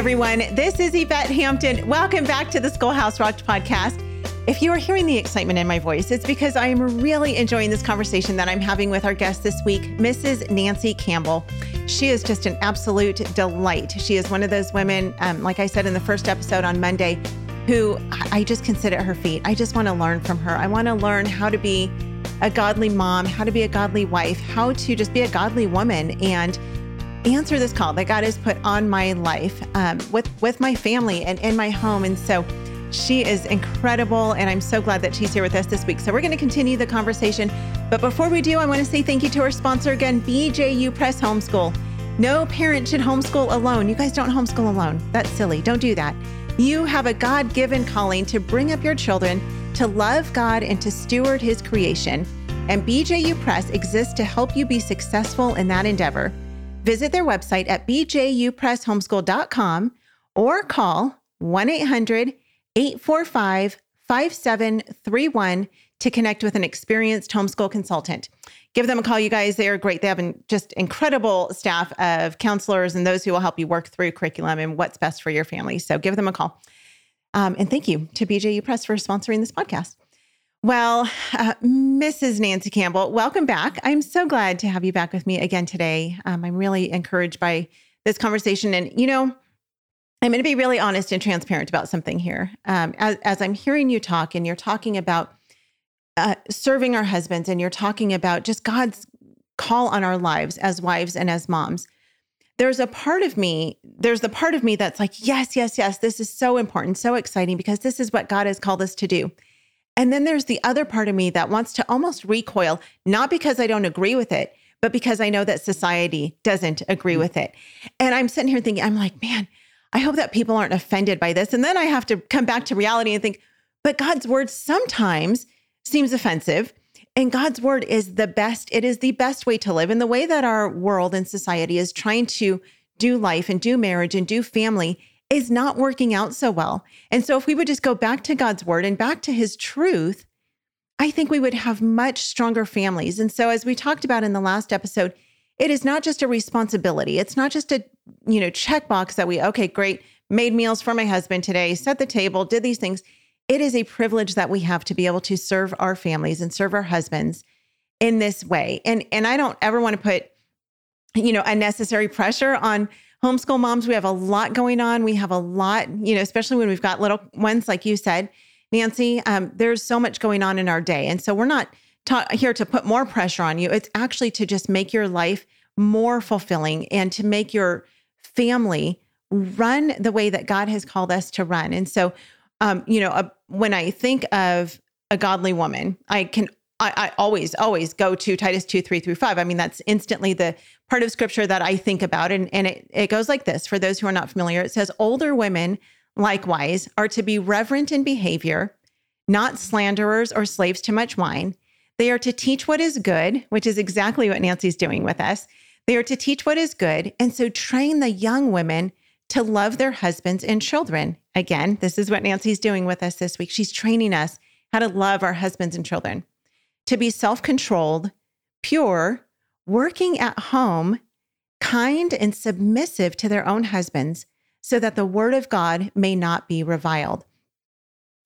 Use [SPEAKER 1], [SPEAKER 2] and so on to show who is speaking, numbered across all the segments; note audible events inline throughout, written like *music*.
[SPEAKER 1] everyone. This is Yvette Hampton. Welcome back to the Schoolhouse Rocked podcast. If you are hearing the excitement in my voice, it's because I am really enjoying this conversation that I'm having with our guest this week, Mrs. Nancy Campbell. She is just an absolute delight. She is one of those women, um, like I said in the first episode on Monday, who I just can sit at her feet. I just want to learn from her. I want to learn how to be a godly mom, how to be a godly wife, how to just be a godly woman and answer this call that God has put on my life um, with with my family and in my home. And so she is incredible, and I'm so glad that she's here with us this week. So we're going to continue the conversation. But before we do, I want to say thank you to our sponsor again, BJU Press Homeschool. No parent should homeschool alone. You guys don't homeschool alone. That's silly. Don't do that. You have a God given calling to bring up your children to love God and to steward His creation. And BJU Press exists to help you be successful in that endeavor. Visit their website at bjupresshomeschool.com or call 1 800 845 5731 to connect with an experienced homeschool consultant. Give them a call, you guys. They are great. They have an just incredible staff of counselors and those who will help you work through curriculum and what's best for your family. So give them a call. Um, and thank you to BJU Press for sponsoring this podcast. Well, uh, Mrs. Nancy Campbell, welcome back. I'm so glad to have you back with me again today. Um, I'm really encouraged by this conversation. And, you know, I'm going to be really honest and transparent about something here. Um, as, as, I'm hearing you talk and you're talking about uh, serving our husbands and you're talking about just God's call on our lives as wives and as moms, there's a part of me, there's the part of me that's like, yes, yes, yes, this is so important, so exciting because this is what God has called us to do. And then there's the other part of me that wants to almost recoil, not because I don't agree with it, but because I know that society doesn't agree mm-hmm. with it. And I'm sitting here thinking, I'm like, man, I hope that people aren't offended by this. And then I have to come back to reality and think, but God's word sometimes seems offensive. And God's word is the best, it is the best way to live. And the way that our world and society is trying to do life and do marriage and do family is not working out so well. And so, if we would just go back to God's word and back to his truth, I think we would have much stronger families. And so, as we talked about in the last episode, it is not just a responsibility. It's not just a, you know, checkbox that we, okay, great, made meals for my husband today, set the table, did these things. It is a privilege that we have to be able to serve our families and serve our husbands in this way. And and I don't ever want to put, you know, unnecessary pressure on homeschool moms, we have a lot going on. We have a lot, you know, especially when we've got little ones, like you said, Nancy. Um, there's so much going on in our day, and so we're not ta- here to put more pressure on you. It's actually to just make your life more fulfilling and to make your family run the way that God has called us to run. And so, um, you know, uh, when I think of a godly woman, I can I, I, always, always go to Titus 2, 3 through 5. I mean, that's instantly the part of scripture that I think about. And, and it, it goes like this for those who are not familiar. It says, Older women, likewise, are to be reverent in behavior, not slanderers or slaves to much wine. They are to teach what is good, which is exactly what Nancy's doing with us. They are to teach what is good. And so train the young women to love their husbands and children. Again, this is what Nancy's doing with us this week. She's training us how to love our husbands and children to be self controlled, pure, working at home, kind, and submissive to their own husbands, so that the word of God may not be reviled.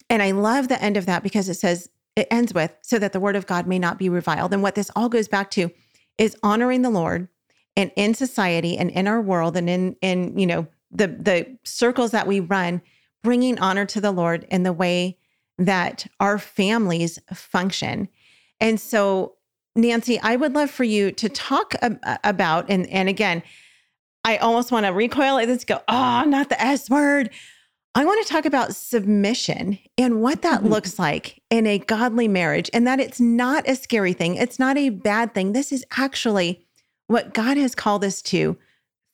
[SPEAKER 1] And I love the end of that because it says, it ends with, so that the word of God may not be reviled. And what this all goes back to is honoring the Lord and in society and in our world and in, in, you know, the, the circles that we run, bringing honor to the Lord in the way that our families function. And so, Nancy, I would love for you to talk ab- about, and, and again, I almost want to recoil at this, go, oh, not the S word. I want to talk about submission and what that mm-hmm. looks like in a godly marriage, and that it's not a scary thing. It's not a bad thing. This is actually what God has called us to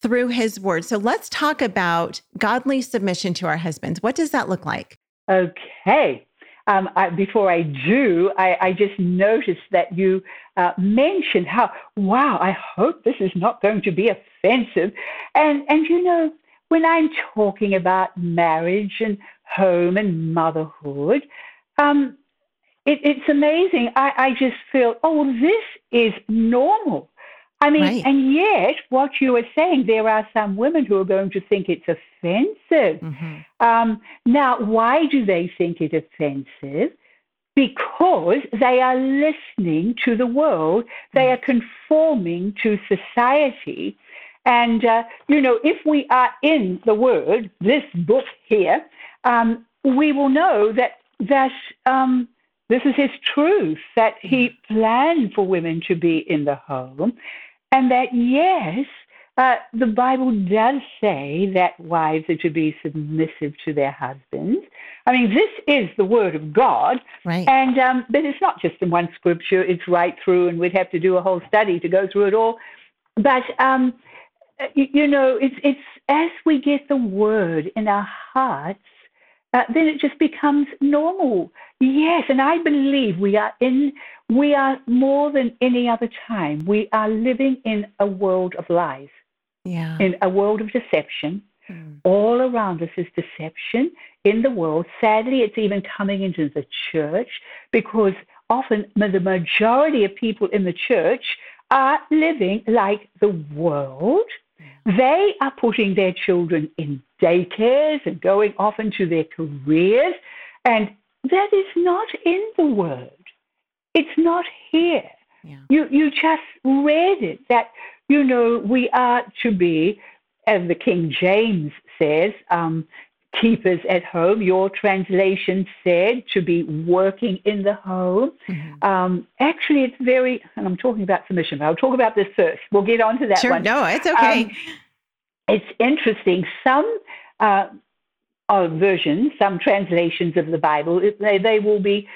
[SPEAKER 1] through his word. So let's talk about godly submission to our husbands. What does that look like?
[SPEAKER 2] Okay um, I, before I do, I, I just noticed that you uh, mentioned how, wow, I hope this is not going to be offensive. And, and you know, when I'm talking about marriage and home and motherhood, um, it, it's amazing. I, I just feel, oh, this is normal. I mean,
[SPEAKER 1] Right.
[SPEAKER 2] and yet, what you are saying, there are some women who are going to think it's offensive.
[SPEAKER 1] Mhm.
[SPEAKER 2] Um, now, why do they think it offensive? Because they are listening to the world, they are conforming to society. And, uh, you know, if we are in the Word, this book here, um, we will know that, that um, this is His truth, that He planned for women to be in the home, and that, yes, uh, the Bible does say that wives are to be submissive to their husbands. I mean, this is the Word of God,
[SPEAKER 1] Right.
[SPEAKER 2] and um, but it's not just in one scripture; it's right through, and we'd have to do a whole study to go through it all. But um, you, you know, it's it's as we get the Word in our hearts, uh, then it just becomes normal. Yes, and I believe we are in. We are more than any other time. We are living in a world of lies
[SPEAKER 1] yeah.
[SPEAKER 2] in a world of deception.
[SPEAKER 1] Mm.
[SPEAKER 2] All around us is deception in the world. Sadly, it's even coming into the church because often the majority of people in the church are living like the world. They are putting their children in daycares and going off into their careers. And that is not in the word. It's not here.
[SPEAKER 1] Yeah.
[SPEAKER 2] You, you just read it that, you know, we are to be, as the King James says, um, keepers at home. Your translation said to be working in the home.
[SPEAKER 1] Mhm.
[SPEAKER 2] Um, actually, it's very, and I'm talking about submission, but I'll talk about this first. We'll get on to that
[SPEAKER 1] Sure.
[SPEAKER 2] one.
[SPEAKER 1] No, it's okay.
[SPEAKER 2] Um, it's interesting. Some uh, uh, versions, some translations of the Bible, they, they will be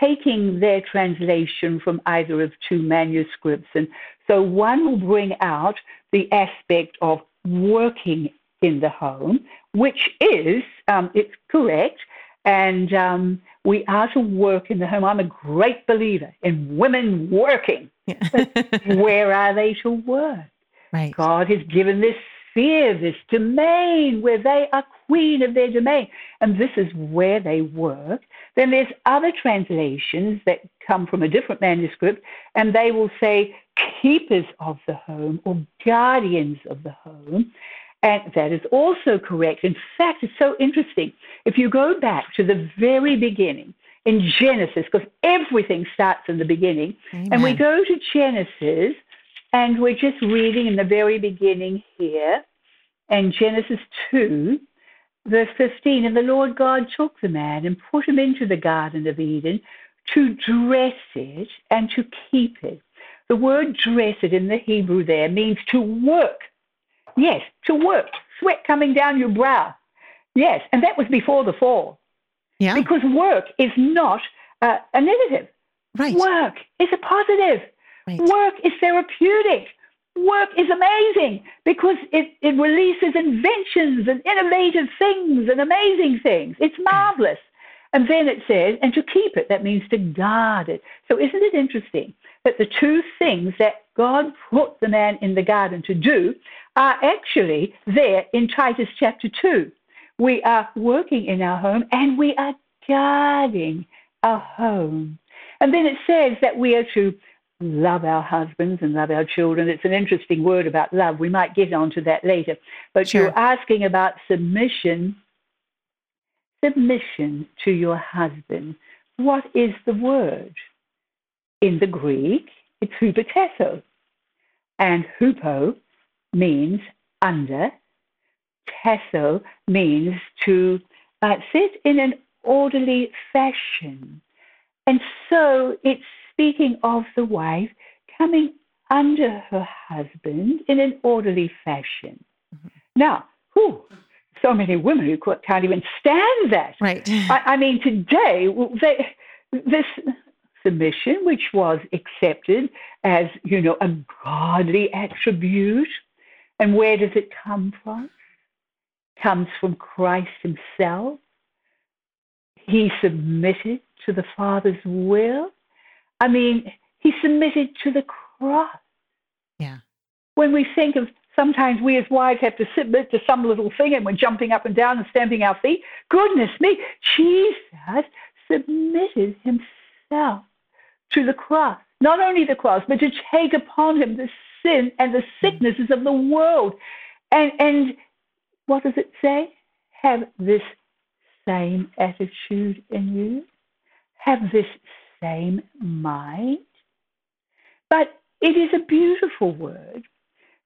[SPEAKER 2] taking their translation from either of two manuscripts. And so one will bring out the aspect of working in the home, which is, um, it's correct. And um, we are to work in the home. I'm a great believer in women working.
[SPEAKER 1] Yeah. *laughs*
[SPEAKER 2] Where are they to work?
[SPEAKER 1] right.
[SPEAKER 2] God has given this sphere, this domain where they are queen of their domain. And this is where they work. Then there's other translations that come from a different manuscript, and they will say keepers of the home or guardians of the home. And that is also correct. In fact, it's so interesting. If you go back to the very beginning in Genesis, because everything starts in the beginning, and we go to Genesis, and we're just reading in the very beginning here, and Genesis 2, verse 15. And the Lord God took the man and put him into the Garden of Eden to dress it and to keep it. The word dress it in the Hebrew there means to work. Yes, to work. Sweat coming down your brow. Yes, and that was before the fall.
[SPEAKER 1] Yeah.
[SPEAKER 2] Because work is not uh, a negative.
[SPEAKER 1] Right.
[SPEAKER 2] Work is a positive.
[SPEAKER 1] Right.
[SPEAKER 2] Work is therapeutic. Work is amazing because it, it releases inventions and innovative things and amazing things. It's marvelous. And then it says, and to keep it, that means to guard it. So isn't it interesting that the two things that God put the man in the garden to do are actually there in Titus chapter 2. We are working in our home and we are guarding our home. And then it says that we are to love our husbands and love our children. It's an interesting word about love. We might get onto that later. But
[SPEAKER 1] Sure.
[SPEAKER 2] you're asking about submission. Submission to your husband. What is the word? In the Greek, it's hupotasso. And hupo means under. Tasso means to uh, sit in an orderly fashion. And so it's speaking of the wife coming under her husband in an orderly fashion. Now, whew, so many women who can't even stand that.
[SPEAKER 1] Right. *laughs*
[SPEAKER 2] I, I mean, today, they, this submission, which was accepted as, you know, a godly attribute, and where does it come from? Comes from Christ Himself. He submitted to the Father's will. I mean, He submitted to the cross.
[SPEAKER 1] Yeah.
[SPEAKER 2] When we think of sometimes we as wives have to submit to some little thing and we're jumping up and down and stamping our feet. Goodness me, Jesus submitted himself to the cross. Not only the cross, but to take upon him the sin and the hmm. sicknesses of the world. And, and what does it say? Have this same attitude in you, have this same mind. But it is a beautiful word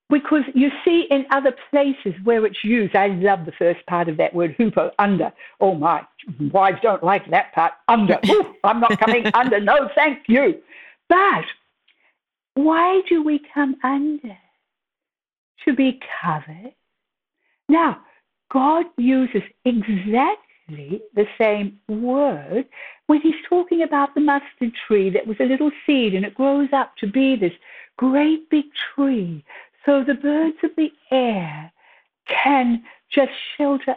[SPEAKER 2] because you see in other places where it's used, I love the first part of that word, hupo, under. Oh my, wives don't like that part, under. *laughs* Ooh, I'm not coming under. No, thank you. But why do we come under? To be covered. Now, God uses exactly the same word when he's talking about the mustard tree that was a little seed and it grows up to be this great big tree. So the birds of the air can just shelter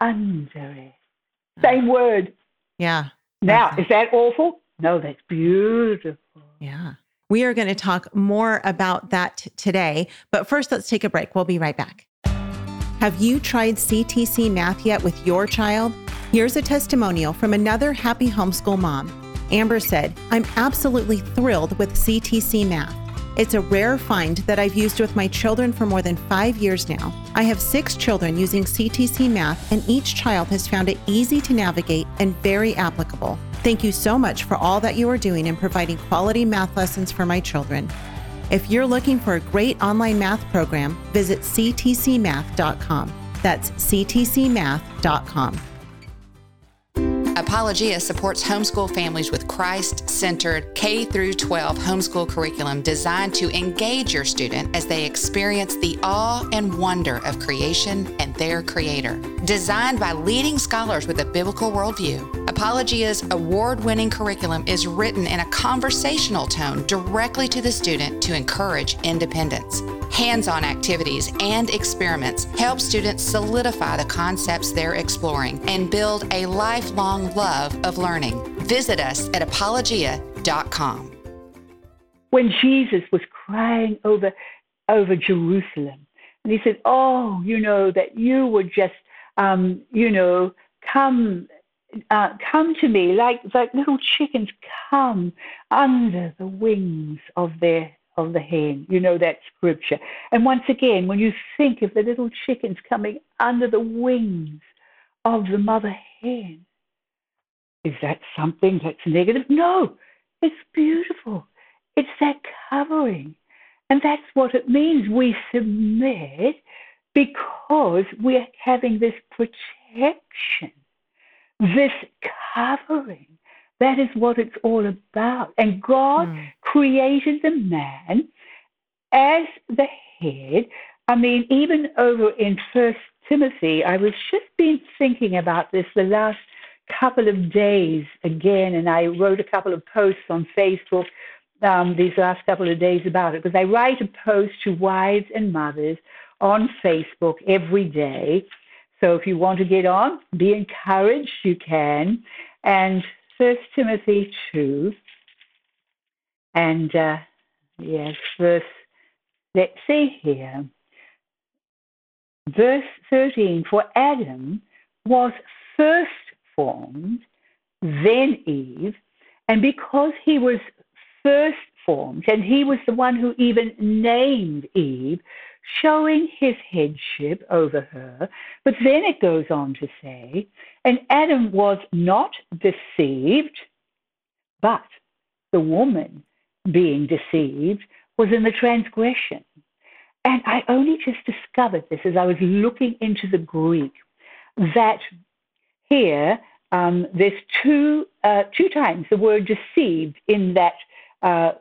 [SPEAKER 2] under it. Same word.
[SPEAKER 1] Yeah.
[SPEAKER 2] Now, is that awful? No, that's beautiful.
[SPEAKER 1] Yeah. We are going to talk more about that today. But first, let's take a break. We'll be right back. Have you tried CTC Math yet with your child? Here's a testimonial from another happy homeschool mom. Amber said, I'm absolutely thrilled with CTC Math. It's a rare find that I've used with my children for more than five years now. I have six children using CTC Math, and each child has found it easy to navigate and very applicable. Thank you so much for all that you are doing in providing quality math lessons for my children. If you're looking for a great online math program, visit ctcmath.com. That's ctcmath.com.
[SPEAKER 3] Apologia supports homeschool families with Christ-centered K through 12 homeschool curriculum designed to engage your student as they experience the awe and wonder of creation and their creator. Designed by leading scholars with a biblical worldview, Apologia's award-winning curriculum is written in a conversational tone directly to the student to encourage independence. Hands-on activities and experiments help students solidify the concepts they're exploring and build a lifelong love of learning. Visit us at apologia.com.
[SPEAKER 2] When Jesus was crying over, over Jerusalem, and he said, Oh, you know, that you would just, um, you know, come. Uh, come to me like like little chickens come under the wings of their of the hen. You know that scripture. And once again, when you think of the little chickens coming under the wings of the mother hen, is that something that's negative? No, it's beautiful. It's that covering. And that's what it means. We submit because we're having this protection, this covering. That is what it's all about. And God mm. created the man as the head. I mean, even over in First Timothy, I was just been thinking about this the last couple of days again, and I wrote a couple of posts on Facebook um, these last couple of days about it because I write a post to wives and mothers on Facebook every day. So if you want to get on, be encouraged, you can. And First Timothy 2, and uh, yes, verse, let's see here. Verse 13, for Adam was first formed, then Eve, and because he was first formed, and he was the one who even named Eve, showing his headship over her. But then it goes on to say, and Adam was not deceived, but the woman being deceived was in the transgression. And I only just discovered this as I was looking into the Greek that here, um, there's two, uh, two times the word deceived in that uh,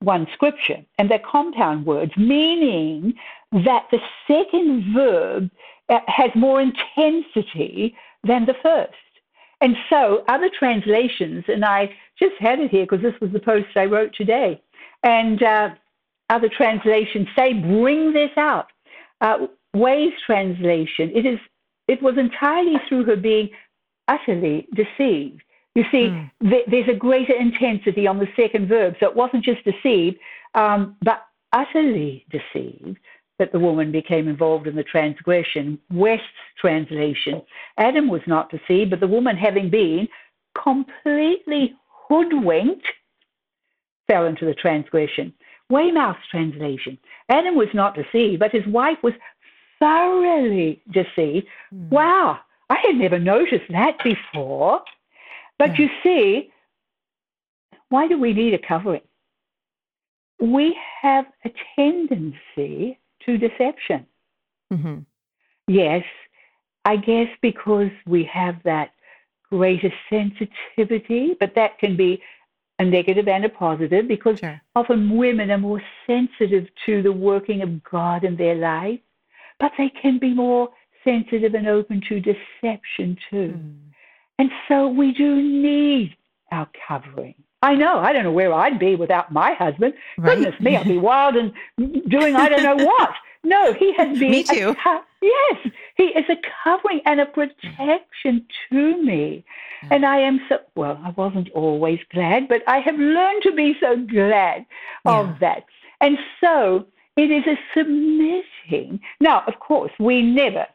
[SPEAKER 2] one scripture, and they're compound words, meaning that the second verb uh, has more intensity than the first. And so other translations, and I just had it here because this was the post I wrote today, and uh, other translations say, bring this out. Uh, Way's translation, it is it was entirely through her being utterly deceived. You see, mm. th- there's a greater intensity on the second verb. So it wasn't just deceived, um, but utterly deceived that the woman became involved in the transgression. Wuest's translation Adam was not deceived, but the woman, having been completely hoodwinked, fell into the transgression. Weymouth's translation Adam was not deceived, but his wife was thoroughly deceived. Mm. Wow, I had never noticed that before. But yeah. you see, why do we need a covering? We have a tendency to deception. Mm-hmm. Yes, I guess because we have that greater sensitivity, but that can be a negative and a positive because sure. often women are more sensitive to the working of God in their life, but they can be more sensitive and open to deception too. Mm. And so we do need our covering. I know. I don't know where I'd be without my husband. Right. Goodness me, I'd be wild and doing I don't know what. No, he has *laughs* been.
[SPEAKER 1] me too.
[SPEAKER 2] Co- yes, he is a covering and a protection to me. And I am so, well, I wasn't always glad, but I have learned to be so glad of that. And so it is a submitting. Now, of course, we never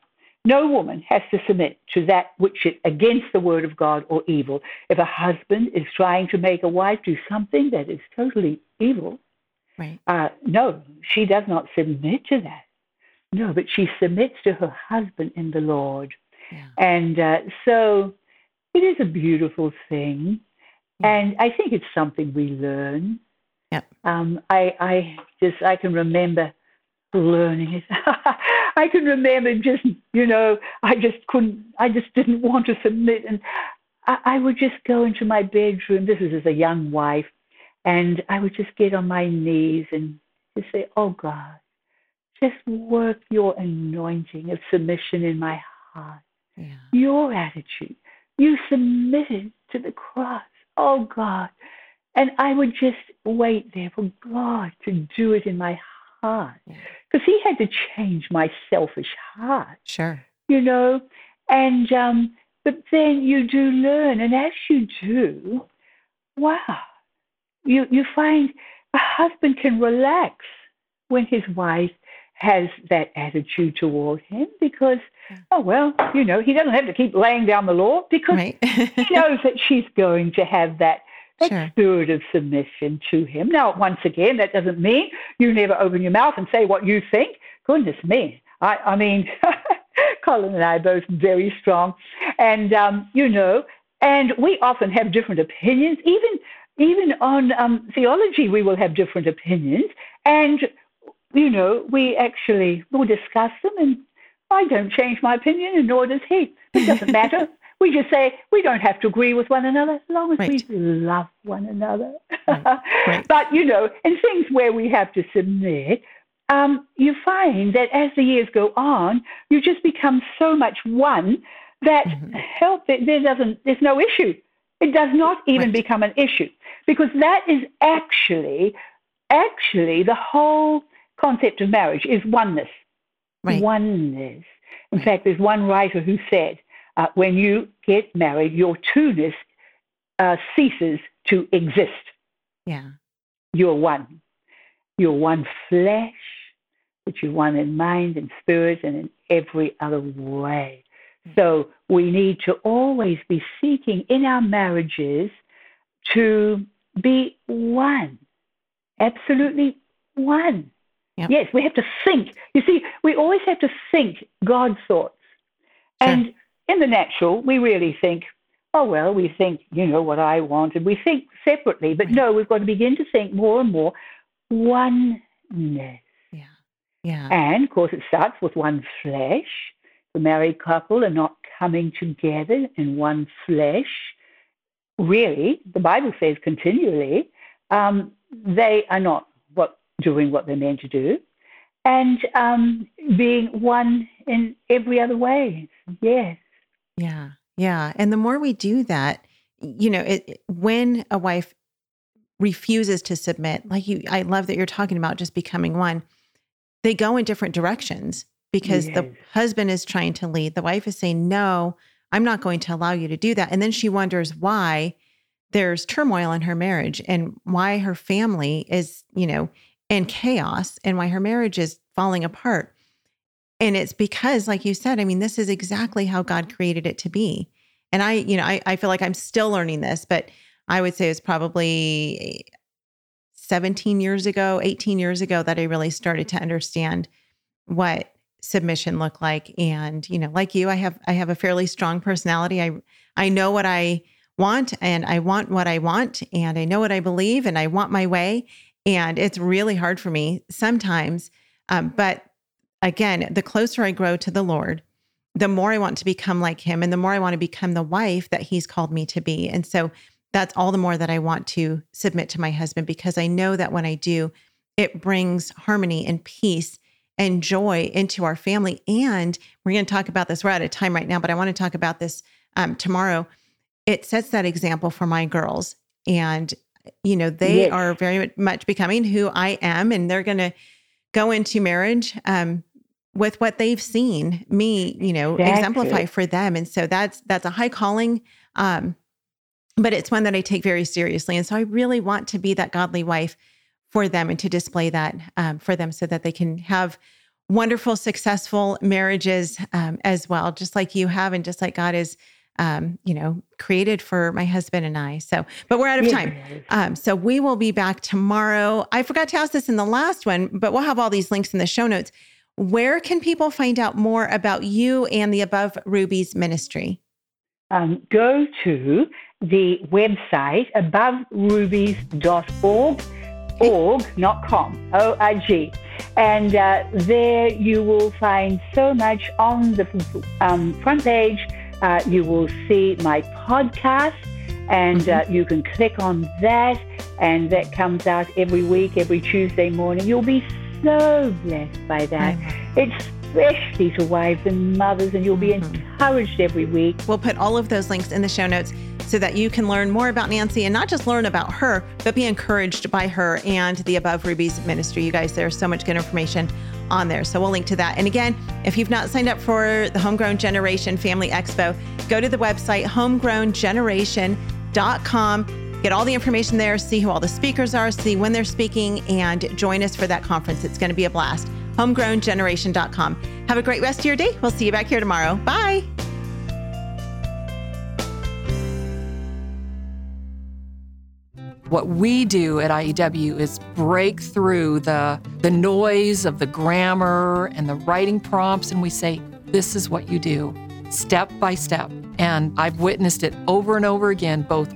[SPEAKER 2] no woman has to submit to that which is against the word of God or evil. If a husband is trying to make a wife do something that is totally evil,
[SPEAKER 1] right.
[SPEAKER 2] Uh, no, she does not submit to that. No, but she submits to her husband in the Lord. Yeah. And uh, so it is a beautiful thing. Yeah. And I think it's something we learn.
[SPEAKER 1] Yep.
[SPEAKER 2] Um, I, I just I can remember learning it. *laughs* I can remember just, you know, I just couldn't, I just didn't want to submit. And I, I would just go into my bedroom, this is as a young wife, and I would just get on my knees and just say, Oh God, just work your anointing of submission in my heart. Yeah. Your attitude. You submitted to the cross. Oh God. And I would just wait there for God to do it in my heart. Because he had to change my selfish heart.
[SPEAKER 1] Sure.
[SPEAKER 2] You know? And um, but then you do learn, and as you do, wow, you you find a husband can relax when his wife has that attitude toward him because oh well you know he doesn't have to keep laying down the law because right. he knows that she's going to have that that sure. spirit of submission to him. Now, once again, that doesn't mean you never open your mouth and say what you think. Goodness me. I, I mean, *laughs* Colin and I are both very strong. And, um, you know, and we often have different opinions. Even, even on um, theology, we will have different opinions. And, you know, we actually will discuss them. And I don't change my opinion, and nor does he. It doesn't matter. *laughs* We just say we don't have to agree with one another as long as right. we love one another. Right. Right. *laughs* but, you know, in things where we have to submit, um, you find that as the years go on, you just become so much one that mm-hmm. help there doesn't there's no issue. It does not even become an issue because that is actually actually the whole concept of marriage is oneness. Oneness. In fact, there's one writer who said uh, when you get married, your two-ness uh, ceases to exist.
[SPEAKER 1] Yeah.
[SPEAKER 2] You're one. You're one flesh, but you're one in mind and spirit and in every other way. Mm-hmm. So we need to always be seeking in our marriages to be one, absolutely one. Yep. Yes, we have to think. You see, we always have to think God's thoughts. Sure. And in the natural, we really think, oh, well, we think, you know, what I want, and we think separately. But no, we've got to begin to think more and more oneness.
[SPEAKER 1] Yeah. Yeah.
[SPEAKER 2] And of course, it starts with one flesh. The married couple are not coming together in one flesh. Really, the Bible says continually, um, they are not what doing what they're meant to do, and um, being one in every other way. Yes.
[SPEAKER 1] Yeah. Yeah. And the more we do that, you know, it, when a wife refuses to submit, like you, I love that you're talking about just becoming one, they go in different directions because yes. the husband is trying to lead. The wife is saying, no, I'm not going to allow you to do that. And then she wonders why there's turmoil in her marriage and why her family is, you know, in chaos and why her marriage is falling apart. And it's because, like you said, I mean, this is exactly how God created it to be. And I, you know, I, I feel like I'm still learning this, but I would say it's probably 17 years ago, 18 years ago that I really started to understand what submission looked like. And, you know, like you, I have I have a fairly strong personality. I I know what I want and I want what I want and I know what I believe and I want my way. And it's really hard for me sometimes. Um, but again, the closer I grow to the Lord, the more I want to become like him and the more I want to become the wife that he's called me to be. And so that's all the more that I want to submit to my husband because I know that when I do, it brings harmony and peace and joy into our family. And we're going to talk about this. We're out of time right now, but I want to talk about this um, tomorrow. It sets that example for my girls. And, you know, they yes. are very much becoming who I am, and they're going to go into marriage um, with what they've seen me, you know, exactly. exemplify for them. And so that's that's a high calling. Um, but it's one that I take very seriously. And so I really want to be that godly wife for them and to display that um, for them so that they can have wonderful, successful marriages um, as well, just like you have and just like God is, um, you know, created for my husband and I. So, but we're out of time. Um, so we will be back tomorrow. I forgot to ask this in the last one, but we'll have all these links in the show notes. Where can people find out more about you and the Above Rubies ministry?
[SPEAKER 2] Um, go to the website aboverubies.org, org, not com, O-R-G. And uh, there you will find so much on the um, front page. Uh, you will see my podcast, and uh, mm-hmm. you can click on that, and that comes out every week, every Tuesday morning. You'll be so blessed by that. It's especially to wives and mothers, and you'll be mm-hmm. encouraged every week.
[SPEAKER 1] We'll put all of those links in the show notes so that you can learn more about Nancy and not just learn about her, but be encouraged by her and the Above Rubies ministry. You guys, there's so much good information on there. So we'll link to that. And again, if you've not signed up for the Homegrown Generation Family Expo, go to the website homegrowngeneration.com. Get all the information there, see who all the speakers are, see when they're speaking, and join us for that conference. It's going to be a blast homegrowngeneration.com. Have a great rest of your day. We'll see you back here tomorrow. Bye.
[SPEAKER 4] What we do at IEW is break through the, the noise of the grammar and the writing prompts, and we say, this is what you do, step by step. And I've witnessed it over and over again, both